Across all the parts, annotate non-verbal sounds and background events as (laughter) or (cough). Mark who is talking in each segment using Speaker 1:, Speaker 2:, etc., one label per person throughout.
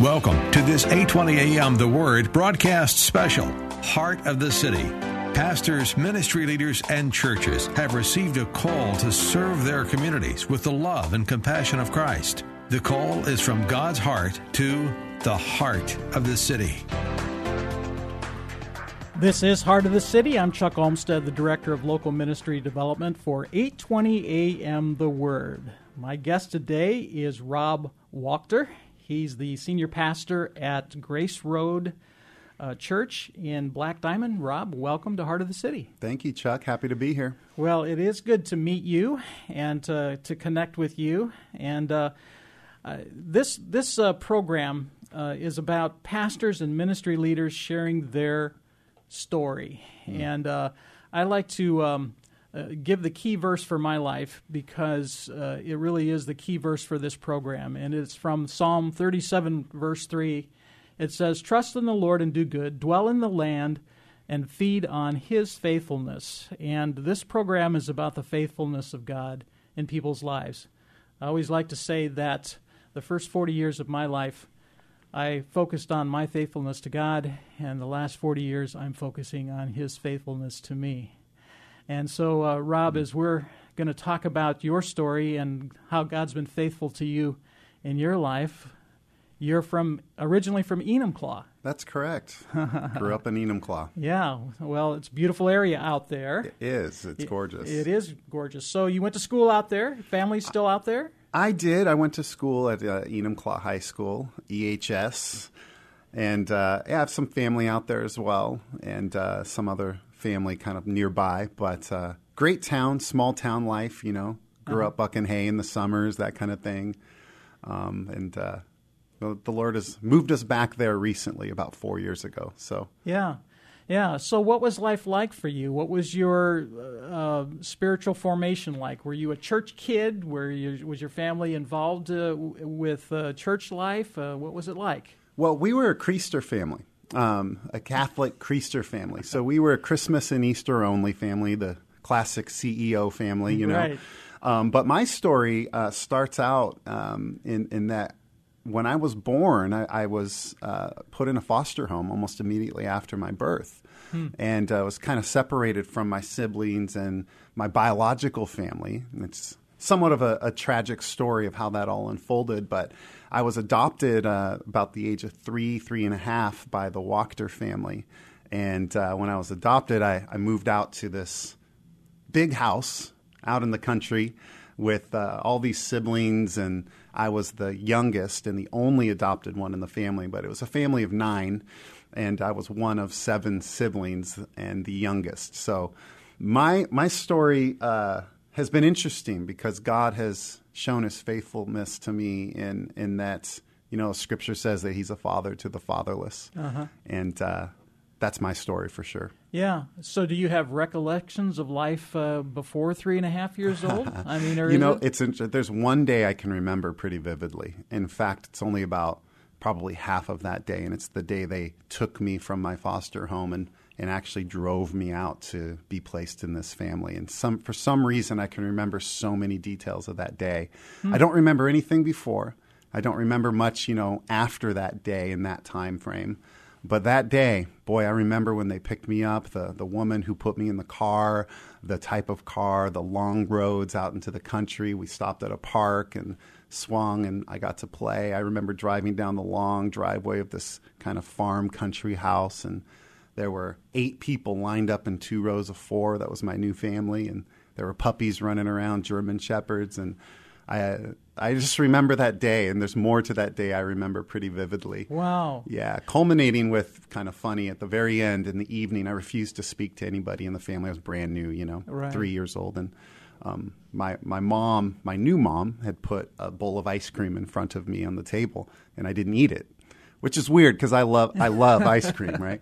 Speaker 1: Welcome to this 820 AM The Word broadcast special, Heart of the City. Pastors, ministry leaders, and churches have received a call to serve their communities with the love and compassion of Christ. The call is from God's heart to the heart of the city.
Speaker 2: This is Heart of the City. I'm Chuck Olmstead, the Director of Local Ministry Development for 820 AM The Word. My guest today is Rob Wachter. He's the senior pastor at Grace Road uh, Church in Black Diamond. Rob, welcome to Heart of the City.
Speaker 3: Thank you, Chuck. Happy to be here.
Speaker 2: Well, it is good to meet you and uh, to connect with you. And uh, uh this this uh, program uh, is about pastors and ministry leaders sharing their story. Mm. And I like to um, uh, give the key verse for my life because uh, it really is the key verse for this program. And it's from Psalm 37, verse 3. It says, Trust in the Lord and do good, dwell in the land and feed on his faithfulness. And this program is about the faithfulness of God in people's lives. I always like to say that the first 40 years of my life, I focused on my faithfulness to God, and the last 40 years, I'm focusing on his faithfulness to me. And so, uh, Rob, as we're going to talk about your story and how God's been faithful to you in your life, you're from originally from Enumclaw.
Speaker 3: That's correct. Grew up in Enumclaw. (laughs)
Speaker 2: Yeah, well, it's a beautiful area out there.
Speaker 3: It is. It's gorgeous.
Speaker 2: It, it is gorgeous. So you went to school out there. Family's still out there.
Speaker 3: I did. I went to school at uh, Enumclaw High School, EHS, and uh, I have some family out there as well, and uh, some other family kind of nearby. But uh, great town, small town life, you know. Grew uh-huh. up bucking hay in the summers, that kind of thing. Um, and uh, the Lord has moved us back there recently, about four years ago. So
Speaker 2: yeah, yeah. So what was life like for you? What was your uh, spiritual formation like? Were you a church kid? Were you, was your family involved uh, with uh, church life? Uh, what was it like?
Speaker 3: Well, we were a Creaster family um, a Catholic Creaster family. So we were a Christmas and Easter only family, the classic CEO family, you know.
Speaker 2: Right.
Speaker 3: Um, but my story uh, starts out um, in, in that when I was born, I, I was uh, put in a foster home almost immediately after my birth. Hmm. And uh, was kind of separated from my siblings and my biological family. It's somewhat of a, a tragic story of how that all unfolded, but I was adopted uh, about the age of three, three and a half by the Wachter family. And uh, when I was adopted, I, I, moved out to this big house out in the country with uh, all these siblings. And I was the youngest and the only adopted one in the family, but it was a family of nine. And I was one of seven siblings and the youngest. So my, my story uh, has been interesting because God has shown his faithfulness to me in in that you know scripture says that he's a father to the fatherless uh-huh. and uh, that's my story for sure
Speaker 2: yeah so do you have recollections of life uh, before three and a half years old (laughs)
Speaker 3: i mean you know it? it's there's one day i can remember pretty vividly in fact it's only about probably half of that day and it's the day they took me from my foster home and and actually drove me out to be placed in this family. And some for some reason I can remember so many details of that day. Hmm. I don't remember anything before. I don't remember much, you know, after that day in that time frame. But that day, boy, I remember when they picked me up, the, the woman who put me in the car, the type of car, the long roads out into the country. We stopped at a park and swung and I got to play. I remember driving down the long driveway of this kind of farm country house and there were eight people lined up in two rows of four. That was my new family, and there were puppies running around, German shepherds, and I I just remember that day. And there's more to that day I remember pretty vividly.
Speaker 2: Wow.
Speaker 3: Yeah, culminating with kind of funny at the very end in the evening. I refused to speak to anybody in the family. I was brand new, you know,
Speaker 2: right.
Speaker 3: three years old, and. Um, my my mom, my new mom, had put a bowl of ice cream in front of me on the table, and I didn't eat it, which is weird because I love I love ice (laughs) cream, right?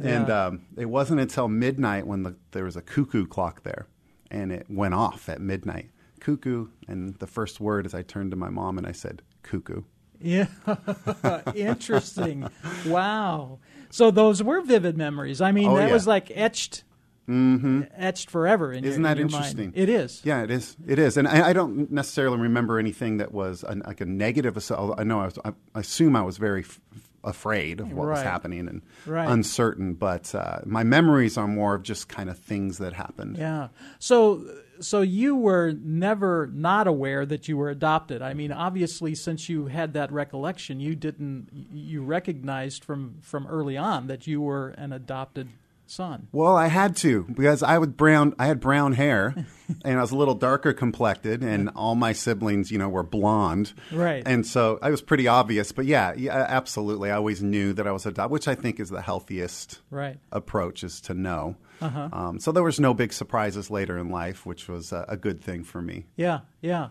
Speaker 3: And um, it wasn't until midnight when the, there was a cuckoo clock there, and it went off at midnight. Cuckoo, and the first word as I turned to my mom and I said, "Cuckoo."
Speaker 2: Yeah, (laughs) interesting. wow. So those were vivid memories. I mean,
Speaker 3: oh,
Speaker 2: that
Speaker 3: yeah.
Speaker 2: was like etched etched forever in
Speaker 3: Isn't
Speaker 2: your,
Speaker 3: that
Speaker 2: in
Speaker 3: interesting?
Speaker 2: Mind. It is.
Speaker 3: Yeah, it is. It is, and I, I don't necessarily remember anything that was an, like a negative. I know I, was, I assume I was very f- afraid of what was happening and
Speaker 2: Right.
Speaker 3: uncertain, but uh, my memories are more of just kind of things that happened.
Speaker 2: Yeah. So so you were never not aware that you were adopted. I mean, obviously since you had that recollection, you didn't you recognized from from early on that you were an adopted son.
Speaker 3: Well, I had to because I was brown. I had brown hair, (laughs) and I was a little darker complected, and all my siblings, you know, were blonde.
Speaker 2: Right.
Speaker 3: And so I was pretty obvious. But yeah, yeah, absolutely. I always knew that I was adopted, which I think is the healthiest
Speaker 2: Right.
Speaker 3: approach is to know.
Speaker 2: Uh-huh.
Speaker 3: Um, so there was no big surprises later in life, which was a, a good thing for me.
Speaker 2: Yeah, yeah.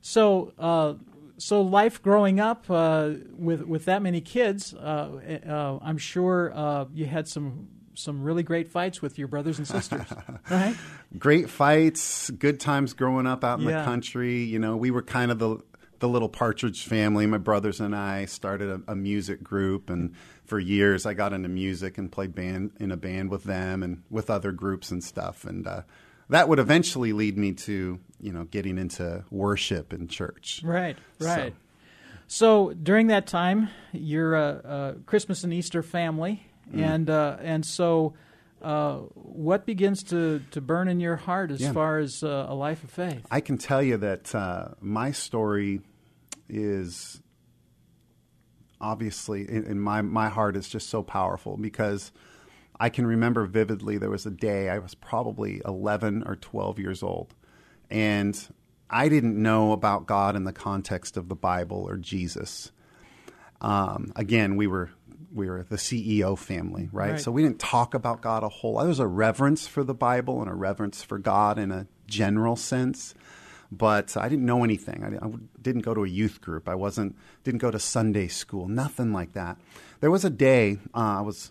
Speaker 2: So, uh, so life growing up uh, with with that many kids, uh, uh, I'm sure uh, you had some some really great fights with your brothers and sisters, (laughs) right?
Speaker 3: Great fights, good times growing up out in
Speaker 2: Yeah.
Speaker 3: the country. You know, we were kind of the the little Partridge family. My brothers and I started a, a music group, and for years I got into music and played band in a band with them and with other groups and stuff. And uh, that would eventually lead me to you know getting into worship in church.
Speaker 2: Right, right. So, during that time, you're a, a Christmas and Easter family,
Speaker 3: Mm.
Speaker 2: and uh, and so. Uh, what begins to, to burn in your heart as
Speaker 3: Yeah.
Speaker 2: far as uh, a life of faith?
Speaker 3: I can tell you that uh, my story is obviously in, in my my heart is just so powerful because I can remember vividly there was a day I was probably 11 or 12 years old and I didn't know about God in the context of the Bible or Jesus. Um, again, we were we were the CEO family, right?
Speaker 2: Right.
Speaker 3: So we didn't talk about God a whole lot. There was a reverence for the Bible and a reverence for God in a general sense, but I didn't know anything. I didn't, I didn't go to a youth group. I wasn't didn't go to Sunday school. Nothing like that. There was a day uh, I was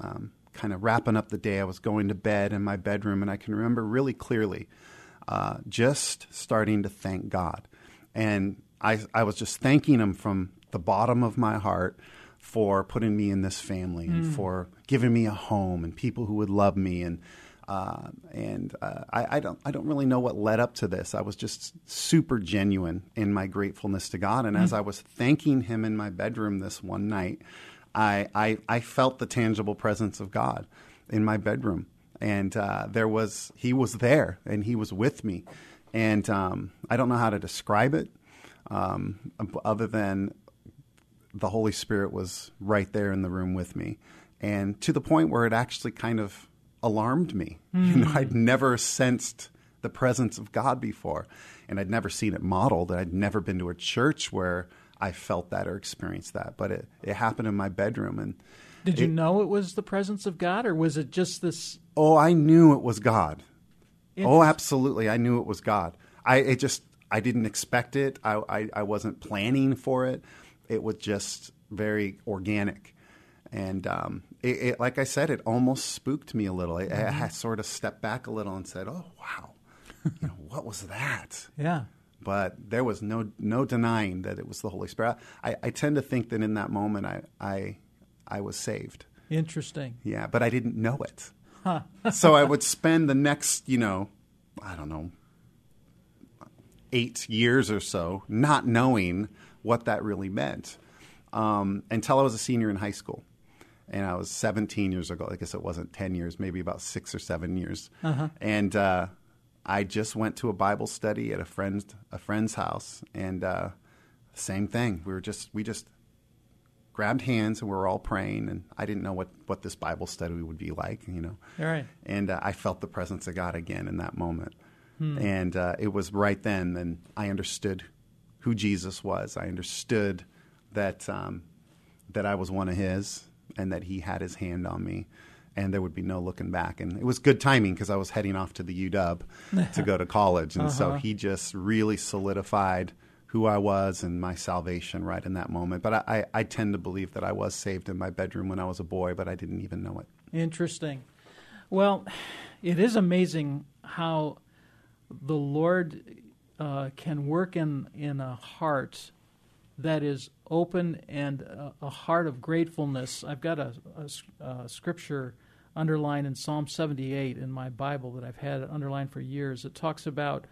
Speaker 3: um, kind of wrapping up the day. I was going to bed in my bedroom, and I can remember really clearly uh, just starting to thank God. And I, I was just thanking Him from the bottom of my heart for putting me in this family and for giving me a home and people who would love me. And uh, and uh, I, I don't I don't really know what led up to this. I was just super genuine in my gratefulness to God. And as I was thanking Him in my bedroom this one night, I, I, I felt the tangible presence of God in my bedroom. And uh, there was, he was there and he was with me. And um, I don't know how to describe it um, other than the Holy Spirit was right there in the room with me. And to the point where it actually kind of alarmed me. You hmm. know, I'd never sensed the presence of God before. And I'd never seen it modeled. And I'd never been to a church where I felt that or experienced that. But it, it happened in my bedroom. And
Speaker 2: Did you know it was the presence of God, or was it just this?
Speaker 3: oh, I knew it was God. Oh, absolutely. I knew it was God. I it just I didn't expect it. I, I, I wasn't planning for it. It was just very organic. And um, it, it, like I said, it almost spooked me a little. I, I, I sort of stepped back a little and said, "Oh wow, you know what was that?" (laughs)
Speaker 2: Yeah.
Speaker 3: But there was no no denying that it was the Holy Spirit. I, I tend to think that in that moment, I I, I was saved.
Speaker 2: Interesting.
Speaker 3: Yeah, but I didn't know it. (laughs) so I would spend the next, you know, I don't know, eight years or so not knowing what that really meant um, until I was a senior in high school. And I was 17 years ago. I guess it wasn't 10 years, maybe about six or seven years. And uh, I just went to a Bible study at a friend's a friend's house, and uh, same thing. We were just we just grabbed hands and we were all praying, and I didn't know what what this Bible study would be like, you know.
Speaker 2: All right.
Speaker 3: And uh, I felt the presence of God again in that moment, and uh, it was right then. Then I understood who Jesus was. I understood that um, that I was one of His, and that He had His hand on me. And there would be no looking back. And it was good timing because I was heading off to the UW to go to college. And so
Speaker 2: Uh-huh.
Speaker 3: he just really solidified who I was and my salvation right in that moment. But I, I, I tend to believe that I was saved in my bedroom when I was a boy, but I didn't even know it.
Speaker 2: Interesting. Well, it is amazing how the Lord uh, can work in in a heart that is open and a, a heart of gratefulness. I've got a scripture underlined in Psalm 78 in my Bible that I've had underlined for years. It talks about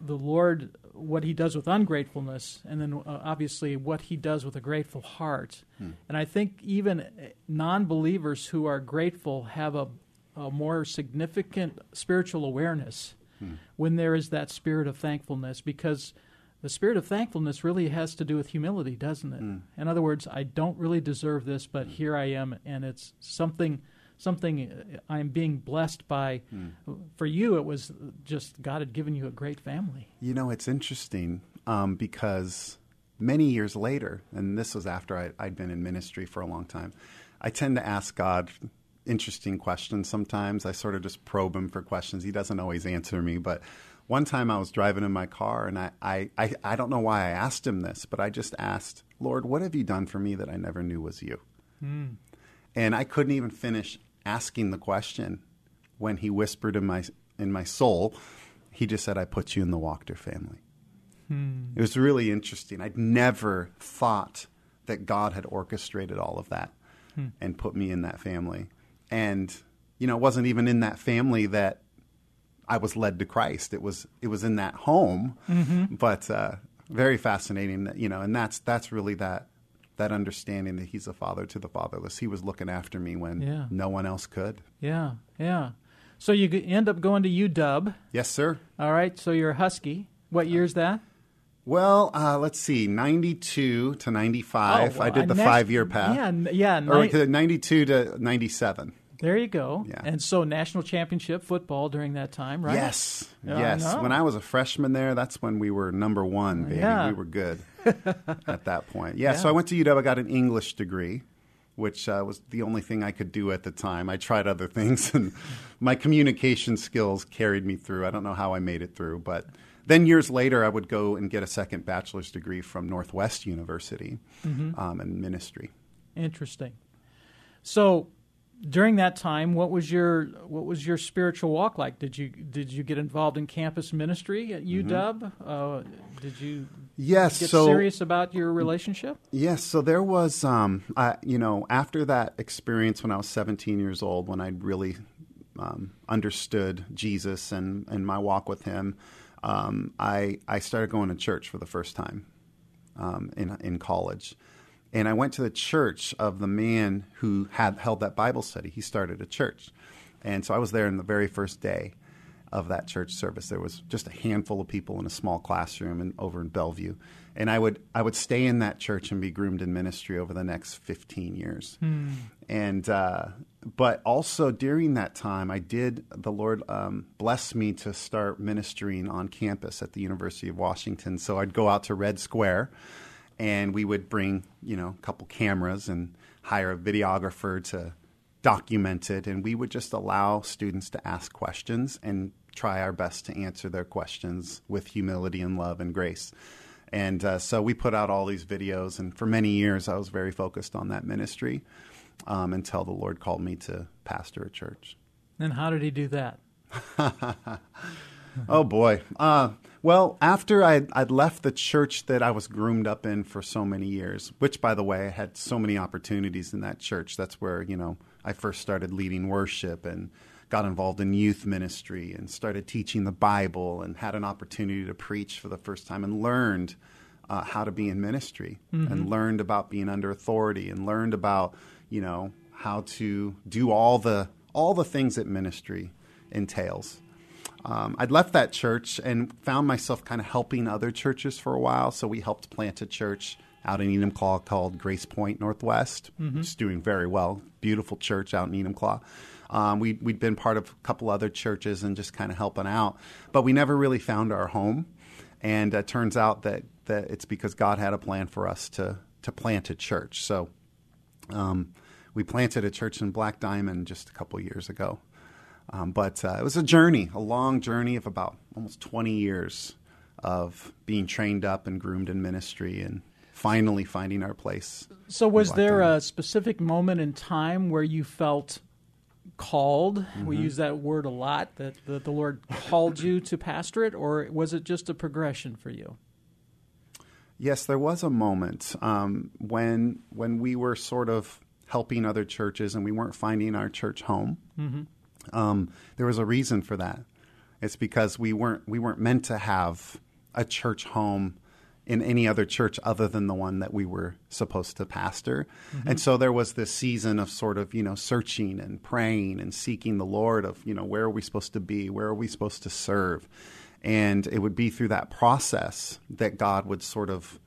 Speaker 2: the Lord, what He does with ungratefulness, and then uh, obviously what He does with a grateful heart. Hmm. And I think even non believers who are grateful have a, a more significant spiritual awareness hmm. when there is that spirit of thankfulness because the spirit of thankfulness really has to do with humility, doesn't it? Mm. In other words, I don't really deserve this, but mm. here I am, and it's something something I'm being blessed by. Mm. For you, it was just God had given you a great family.
Speaker 3: You know, it's interesting um, because many years later, and this was after I, I'd been in ministry for a long time, I tend to ask God interesting questions sometimes. I sort of just probe him for questions. He doesn't always answer me, but one time I was driving in my car and I, I, I, I, don't know why I asked him this, but I just asked, Lord, what have you done for me that I never knew was you? Mm. And I couldn't even finish asking the question when he whispered in my, in my soul, he just said, I put you in the Wachter family. Mm. It was really interesting. I'd never thought that God had orchestrated all of that mm. and put me in that family. And, you know, it wasn't even in that family that I was led to Christ. It was it was in that home, mm-hmm. but uh, very fascinating. That, you know, and that's that's really that that understanding that He's a father to the fatherless. He was looking after me when yeah. no one else could.
Speaker 2: Yeah, yeah. So you end up going to UW.
Speaker 3: Yes, sir.
Speaker 2: All right. So you're a Husky. What year's that?
Speaker 3: Well, uh, let's see, 92 to 95. Oh, well, I did the five year path.
Speaker 2: Yeah, yeah.
Speaker 3: Ni- or 92 to 97.
Speaker 2: There you go. Yeah. And so national championship football during that time, right?
Speaker 3: Yes. yes. When I was a freshman there, that's when we were number one, baby. Yeah. We were good (laughs) at that point. Yeah, yeah, So I went to UW. I got an English degree, which uh, was the only thing I could do at the time. I tried other (laughs) things, and my communication skills carried me through. I don't know how I made it through, but then years later, I would go and get a second bachelor's degree from Northwest University mm-hmm. um, in ministry.
Speaker 2: Interesting. So during that time, what was your what was your spiritual walk like? Did you did you get involved in campus ministry at UW? Mm-hmm. Uh, did you
Speaker 3: yes
Speaker 2: get
Speaker 3: so,
Speaker 2: serious about your relationship?
Speaker 3: Yes. So there was, um, I, you know, after that experience when I was 17 years old, when I really um, understood Jesus and and my walk with Him, um, I I started going to church for the first time um, in in college. And I went to the church of the man who had held that Bible study. He started a church. And so I was there in the very first day of that church service. There was just a handful of people in a small classroom in, over in Bellevue. And I would I would stay in that church and be groomed in ministry over the next 15 years. Hmm. And uh, but also during that time, I did the Lord um, bless me to start ministering on campus at the University of Washington. So I'd go out to Red Square and we would bring you know a couple cameras and hire a videographer to document it. And we would just allow students to ask questions and try our best to answer their questions with humility and love and grace. And uh, so we put out all these videos and for many years i was very focused on that ministry um, until the lord called me to pastor a church.
Speaker 2: And how did he do that? (laughs)
Speaker 3: Oh boy. Uh, well, after I'd, I'd, left the church that I was groomed up in for so many years, which, by the way, I had so many opportunities in that church. That's where, you know, I first started leading worship and got involved in youth ministry and started teaching the Bible and had an opportunity to preach for the first time and learned uh, how to be in ministry mm-hmm. and learned about being under authority and learned about, you know, how to do all the all the things that ministry entails. Um, I'd left that church and found myself kind of helping other churches for a while. So we helped plant a church out in Enumclaw called Grace Point Northwest, mm-hmm. is doing very well. Beautiful church out in Enumclaw. Um, we, we'd been part of a couple other churches and just kind of helping out, but we never really found our home. And it turns out that, that it's because God had a plan for us to, to plant a church. So um, we planted a church in Black Diamond just a couple years ago. Um, but uh, it was a journey, a long journey of about almost 20 years of being trained up and groomed in ministry and finally finding our place.
Speaker 2: So, was there a specific moment in time where you felt called? Mm-hmm. We use that word a lot, that, that the Lord called you to pastorate, or was it just a progression for you?
Speaker 3: Yes, there was a moment um, when when we were sort of helping other churches and we weren't finding our church home. Um, there was a reason for that. It's because we weren't we weren't meant to have a church home in any other church other than the one that we were supposed to pastor. And so there was this season of sort of, you know, searching and praying and seeking the Lord of, you know, where are we supposed to be? Where are we supposed to serve? And it would be through that process that God would sort of,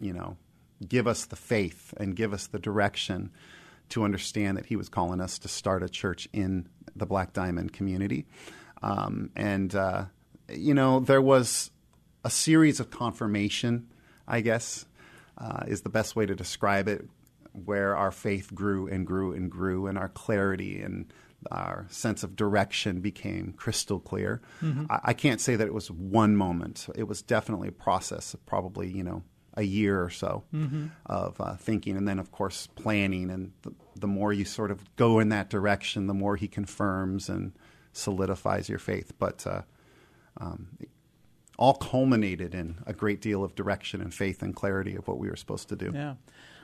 Speaker 3: you know, give us the faith and give us the direction to understand that He was calling us to start a church in the Black Diamond community. Um, and, uh, you know, there was a series of confirmation, I guess, uh, is the best way to describe it, where our faith grew and grew and grew, and our clarity and our sense of direction became crystal clear. I, I can't say that it was one moment. It was definitely a process of probably, you know, a year or so of uh, thinking, and then of course planning. And the, the more you sort of go in that direction, the more he confirms and solidifies your faith. But uh, um, all culminated in a great deal of direction and faith and clarity of what we were supposed to do.
Speaker 2: Yeah.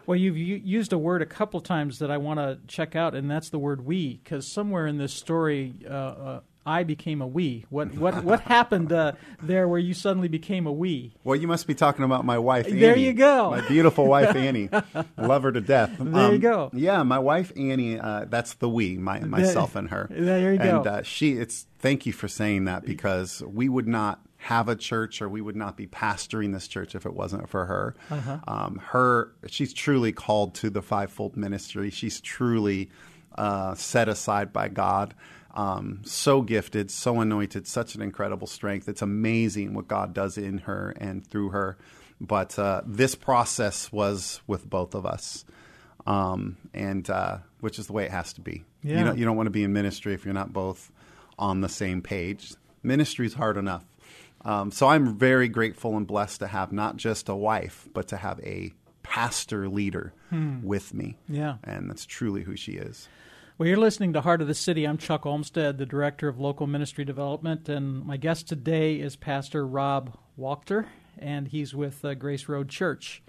Speaker 2: Well, you've u- used a word a couple times that I want to check out, and that's the word "we," because somewhere in this story, uh, uh, I became a we. What what what happened uh, there where you suddenly became a we?
Speaker 3: Well, you must be talking about my wife. Annie.
Speaker 2: There you go.
Speaker 3: My beautiful wife (laughs) Annie. Love her to death. Um,
Speaker 2: There you go.
Speaker 3: Yeah, my wife Annie. Uh, that's the we. My myself and her.
Speaker 2: There you go.
Speaker 3: And uh, she. It's. Thank you for saying that because we would not have a church or we would not be pastoring this church if it wasn't for her.
Speaker 2: Uh-huh.
Speaker 3: Um, her. She's truly called to the fivefold ministry. She's truly uh, set aside by God. Um, so gifted, so anointed, such an incredible strength. It's amazing what God does in her and through her. But uh, this process was with both of us, um, and uh, which is the way it has to be.
Speaker 2: Yeah.
Speaker 3: You don't, you don't want to be in ministry if you're not both on the same page. Ministry is hard enough. Um, so I'm very grateful and blessed to have not just a wife, but to have a pastor leader with me.
Speaker 2: Yeah.
Speaker 3: And that's truly who she is.
Speaker 2: Well, you're listening to Heart of the City. I'm Chuck Olmstead, the Director of Local Ministry Development, and my guest today is Pastor Rob Wachter, and he's with uh, Grace Road Church.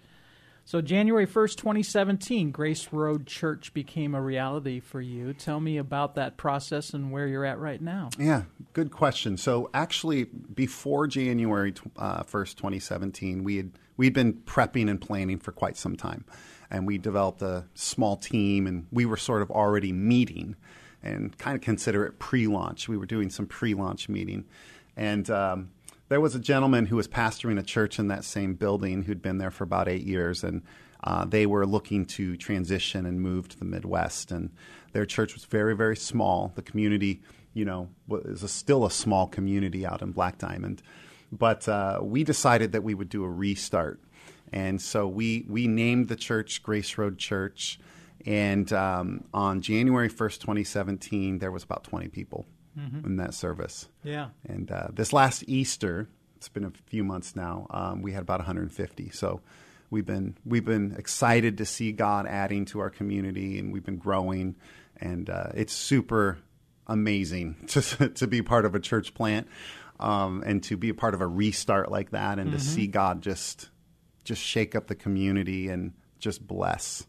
Speaker 2: So, January 1st, 2017, Grace Road Church became a reality for you. Tell me about that process and where you're at right now.
Speaker 3: Yeah, good question. So actually, before January uh, first, twenty seventeen, we had we'd been prepping and planning for quite some time, and we developed a small team, and we were sort of already meeting, and kind of consider it pre-launch. We were doing some pre-launch meeting, and um, there was a gentleman who was pastoring a church in that same building who'd been there for about eight years, and uh, they were looking to transition and move to the Midwest. And their church was very, very small. The community, you know, was a, still a small community out in Black Diamond. But uh, we decided that we would do a restart. And so we, we named the church Grace Road Church. And um, on January 1st, 2017, there was about 20 people in that service.
Speaker 2: Yeah.
Speaker 3: And uh, this last Easter, it's been a few months now, um, we had about 150. So we've been we've been excited to see God adding to our community, and we've been growing, and uh, it's super amazing (laughs) to to be part of a church plant, um, and to be a part of a restart like that, and to see God just just shake up the community and just bless.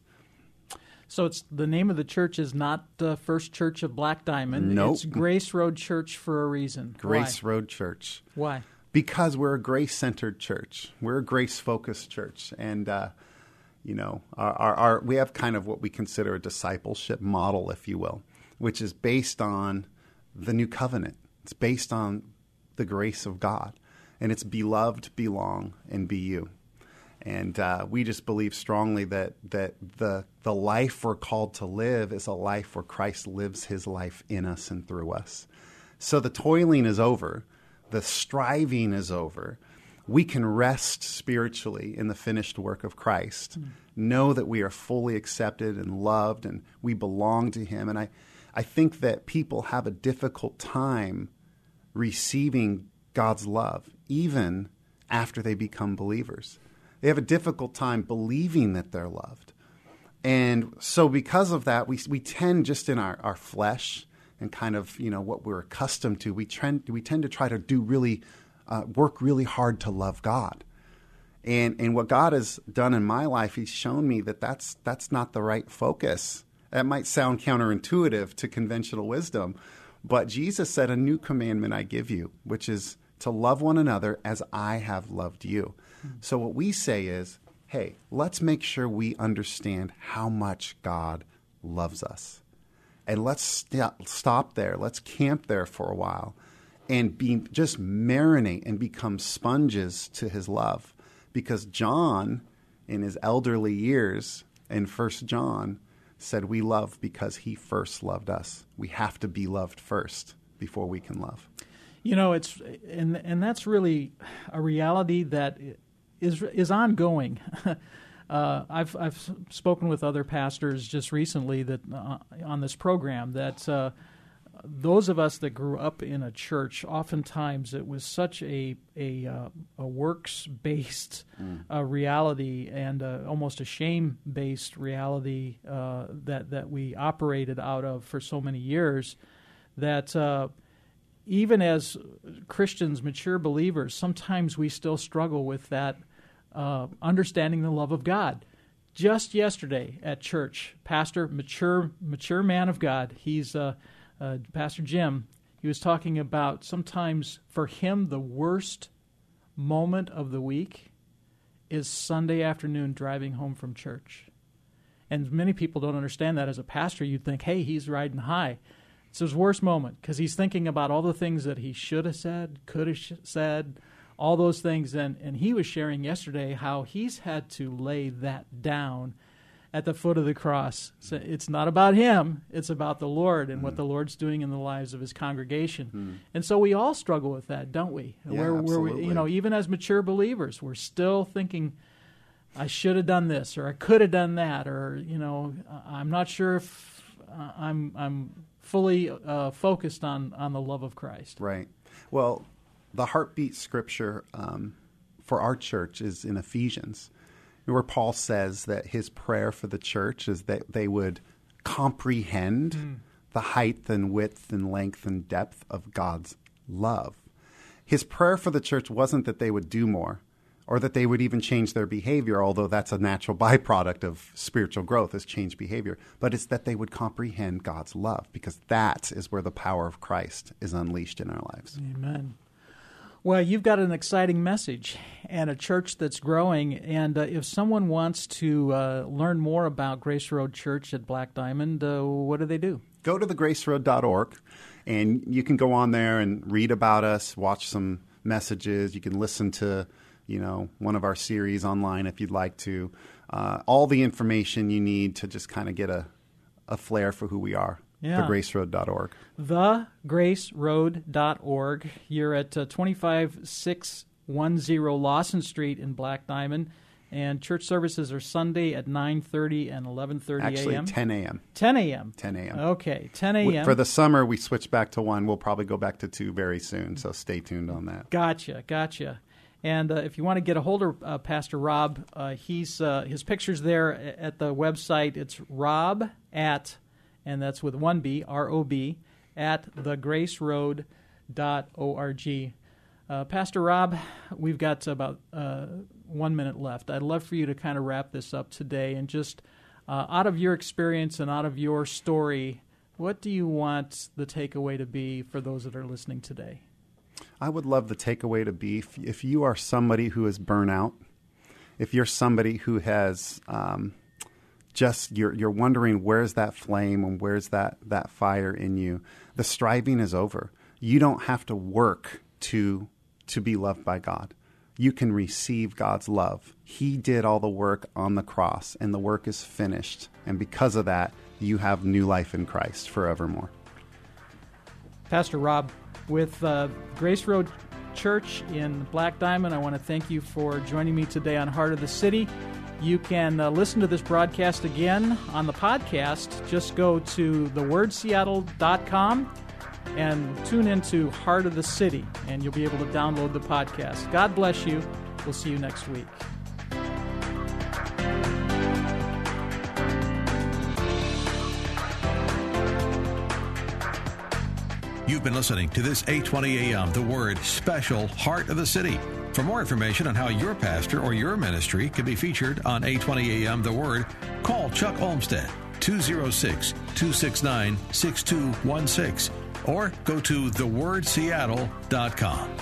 Speaker 2: So it's the name of the church is not uh, First Church of Black Diamond.
Speaker 3: Nope.
Speaker 2: It's Grace Road Church for a reason.
Speaker 3: Grace Road Church.
Speaker 2: Why? Why?
Speaker 3: because we're a grace centered church. We're a grace focused church. And, uh, you know, our, our, our, we have kind of what we consider a discipleship model, if you will, which is based on the new covenant. It's based on the grace of God. And it's beloved, belong, and be you. And uh, we just believe strongly that, that the, the life we're called to live is a life where Christ lives his life in us and through us. So the toiling is over the striving is over. We can rest spiritually in the finished work of Christ. Mm. Know that we are fully accepted and loved and we belong to Him. And I, I think that people have a difficult time receiving God's love, even after they become believers. They have a difficult time believing that they're loved. And so, because of that, we, we tend just in our, our flesh, and kind of you know what we're accustomed to, we trend we tend to try to do really uh, work really hard to love God, and and what God has done in my life, He's shown me that that's that's not the right focus. That might sound counterintuitive to conventional wisdom, but Jesus said, A new commandment I give you, which is to love one another as I have loved you. So, what we say is, hey, let's make sure we understand how much God loves us. And let's st- stop there. Let's camp there for a while and be just marinate and become sponges to his love. Because John, in his elderly years in First John, said we love because he first loved us. We have to be loved first before we can love.
Speaker 2: You know, it's and and that's really a reality that is is ongoing. (laughs) uh, I've I've spoken with other pastors just recently that uh, on this program that uh, those of us that grew up in a church, oftentimes it was such a a, uh, a works based mm. uh, reality and uh, almost a shame based reality uh, that that we operated out of for so many years that uh, even as Christians, mature believers, sometimes we still struggle with that uh, understanding the love of God. Just yesterday at church, pastor, mature mature man of God, he's uh, Pastor Jim, he was talking about sometimes for him the worst moment of the week is Sunday afternoon driving home from church. And many people don't understand that as a pastor. You'd think, hey, he's riding high. It's his worst moment because he's thinking about all the things that he should have said, could have said, all those things. And, and he was sharing yesterday how he's had to lay that down at the foot of the cross. So it's not about him, it's about the Lord and mm. what the Lord's doing in the lives of his congregation. Mm. And so we all struggle with that, don't we?
Speaker 3: Yeah, where, where
Speaker 2: we, you know, even as mature believers, we're still thinking I should have done this or I could have done that or you know, I'm not sure if uh, I'm I'm fully uh, focused on on the love of Christ.
Speaker 3: Right. Well, the heartbeat scripture um, for our church is in Ephesians where Paul says that his prayer for the church is that they would comprehend mm. the height and width and length and depth of God's love. His prayer for the church wasn't that they would do more or that they would even change their behavior, although that's a natural (laughs) byproduct of spiritual growth is change behavior, but it's that they would comprehend God's love because that is where the power of Christ is unleashed in our lives.
Speaker 2: Amen. Well, you've got an exciting message and a church that's growing. And uh, if someone wants to uh, learn more about Grace Road Church at Black Diamond, uh, what do they do?
Speaker 3: Go to thegraceroad.org and you can go on there and read about us, watch some messages. You can listen to, you know, one of our series online if you'd like to. Uh, all the information you need to just kind of get a, a flair for who we are yeah. thegraceroad.org.
Speaker 2: Thegraceroad.org. You're at uh, 25610 Lawson Street in Black Diamond. And church services are Sunday at 9.30 and 11.30
Speaker 3: Actually, a.m. 10 a.m.
Speaker 2: 10 a.m.
Speaker 3: 10 a.m.
Speaker 2: Okay, 10 a.m.
Speaker 3: For the summer, we switch back to 1. We'll probably go back to 2 very soon, so stay tuned on that.
Speaker 2: Gotcha, gotcha. And uh, if you want to get a hold of uh, Pastor Rob, uh, he's uh, his picture's there at the website. It's rob at and that's with one B, R O B, at thegraceroad.org. Uh, Pastor Rob, we've got about uh, one minute left. I'd love for you to kind of wrap this up today and just uh, out of your experience and out of your story, what do you want the takeaway to be for those that are listening today?
Speaker 3: I would love the takeaway to be if, if you are somebody who is burnout, if you're somebody who has um, just you're you're wondering where's that flame and where's that that fire in you. The striving is over. You don't have to work to to be loved by God. You can receive God's love. He did all the work on the cross and the work is finished. And because of that, you have new life in Christ forevermore.
Speaker 2: Pastor Rob, with uh, Grace Road Church in Black Diamond, I want to thank you for joining me today on Heart of the City. You can uh, listen to this broadcast again on the podcast. Just go to thewordseattle.com and tune into Heart of the City, and you'll be able to download the podcast. God bless you. We'll see you next week.
Speaker 1: You've been listening to this 820 AM The Word special Heart of the City. For more information on how your pastor or your ministry can be featured on 820 AM The Word, call Chuck Olmstead 206 269 6216 or go to thewordseattle.com.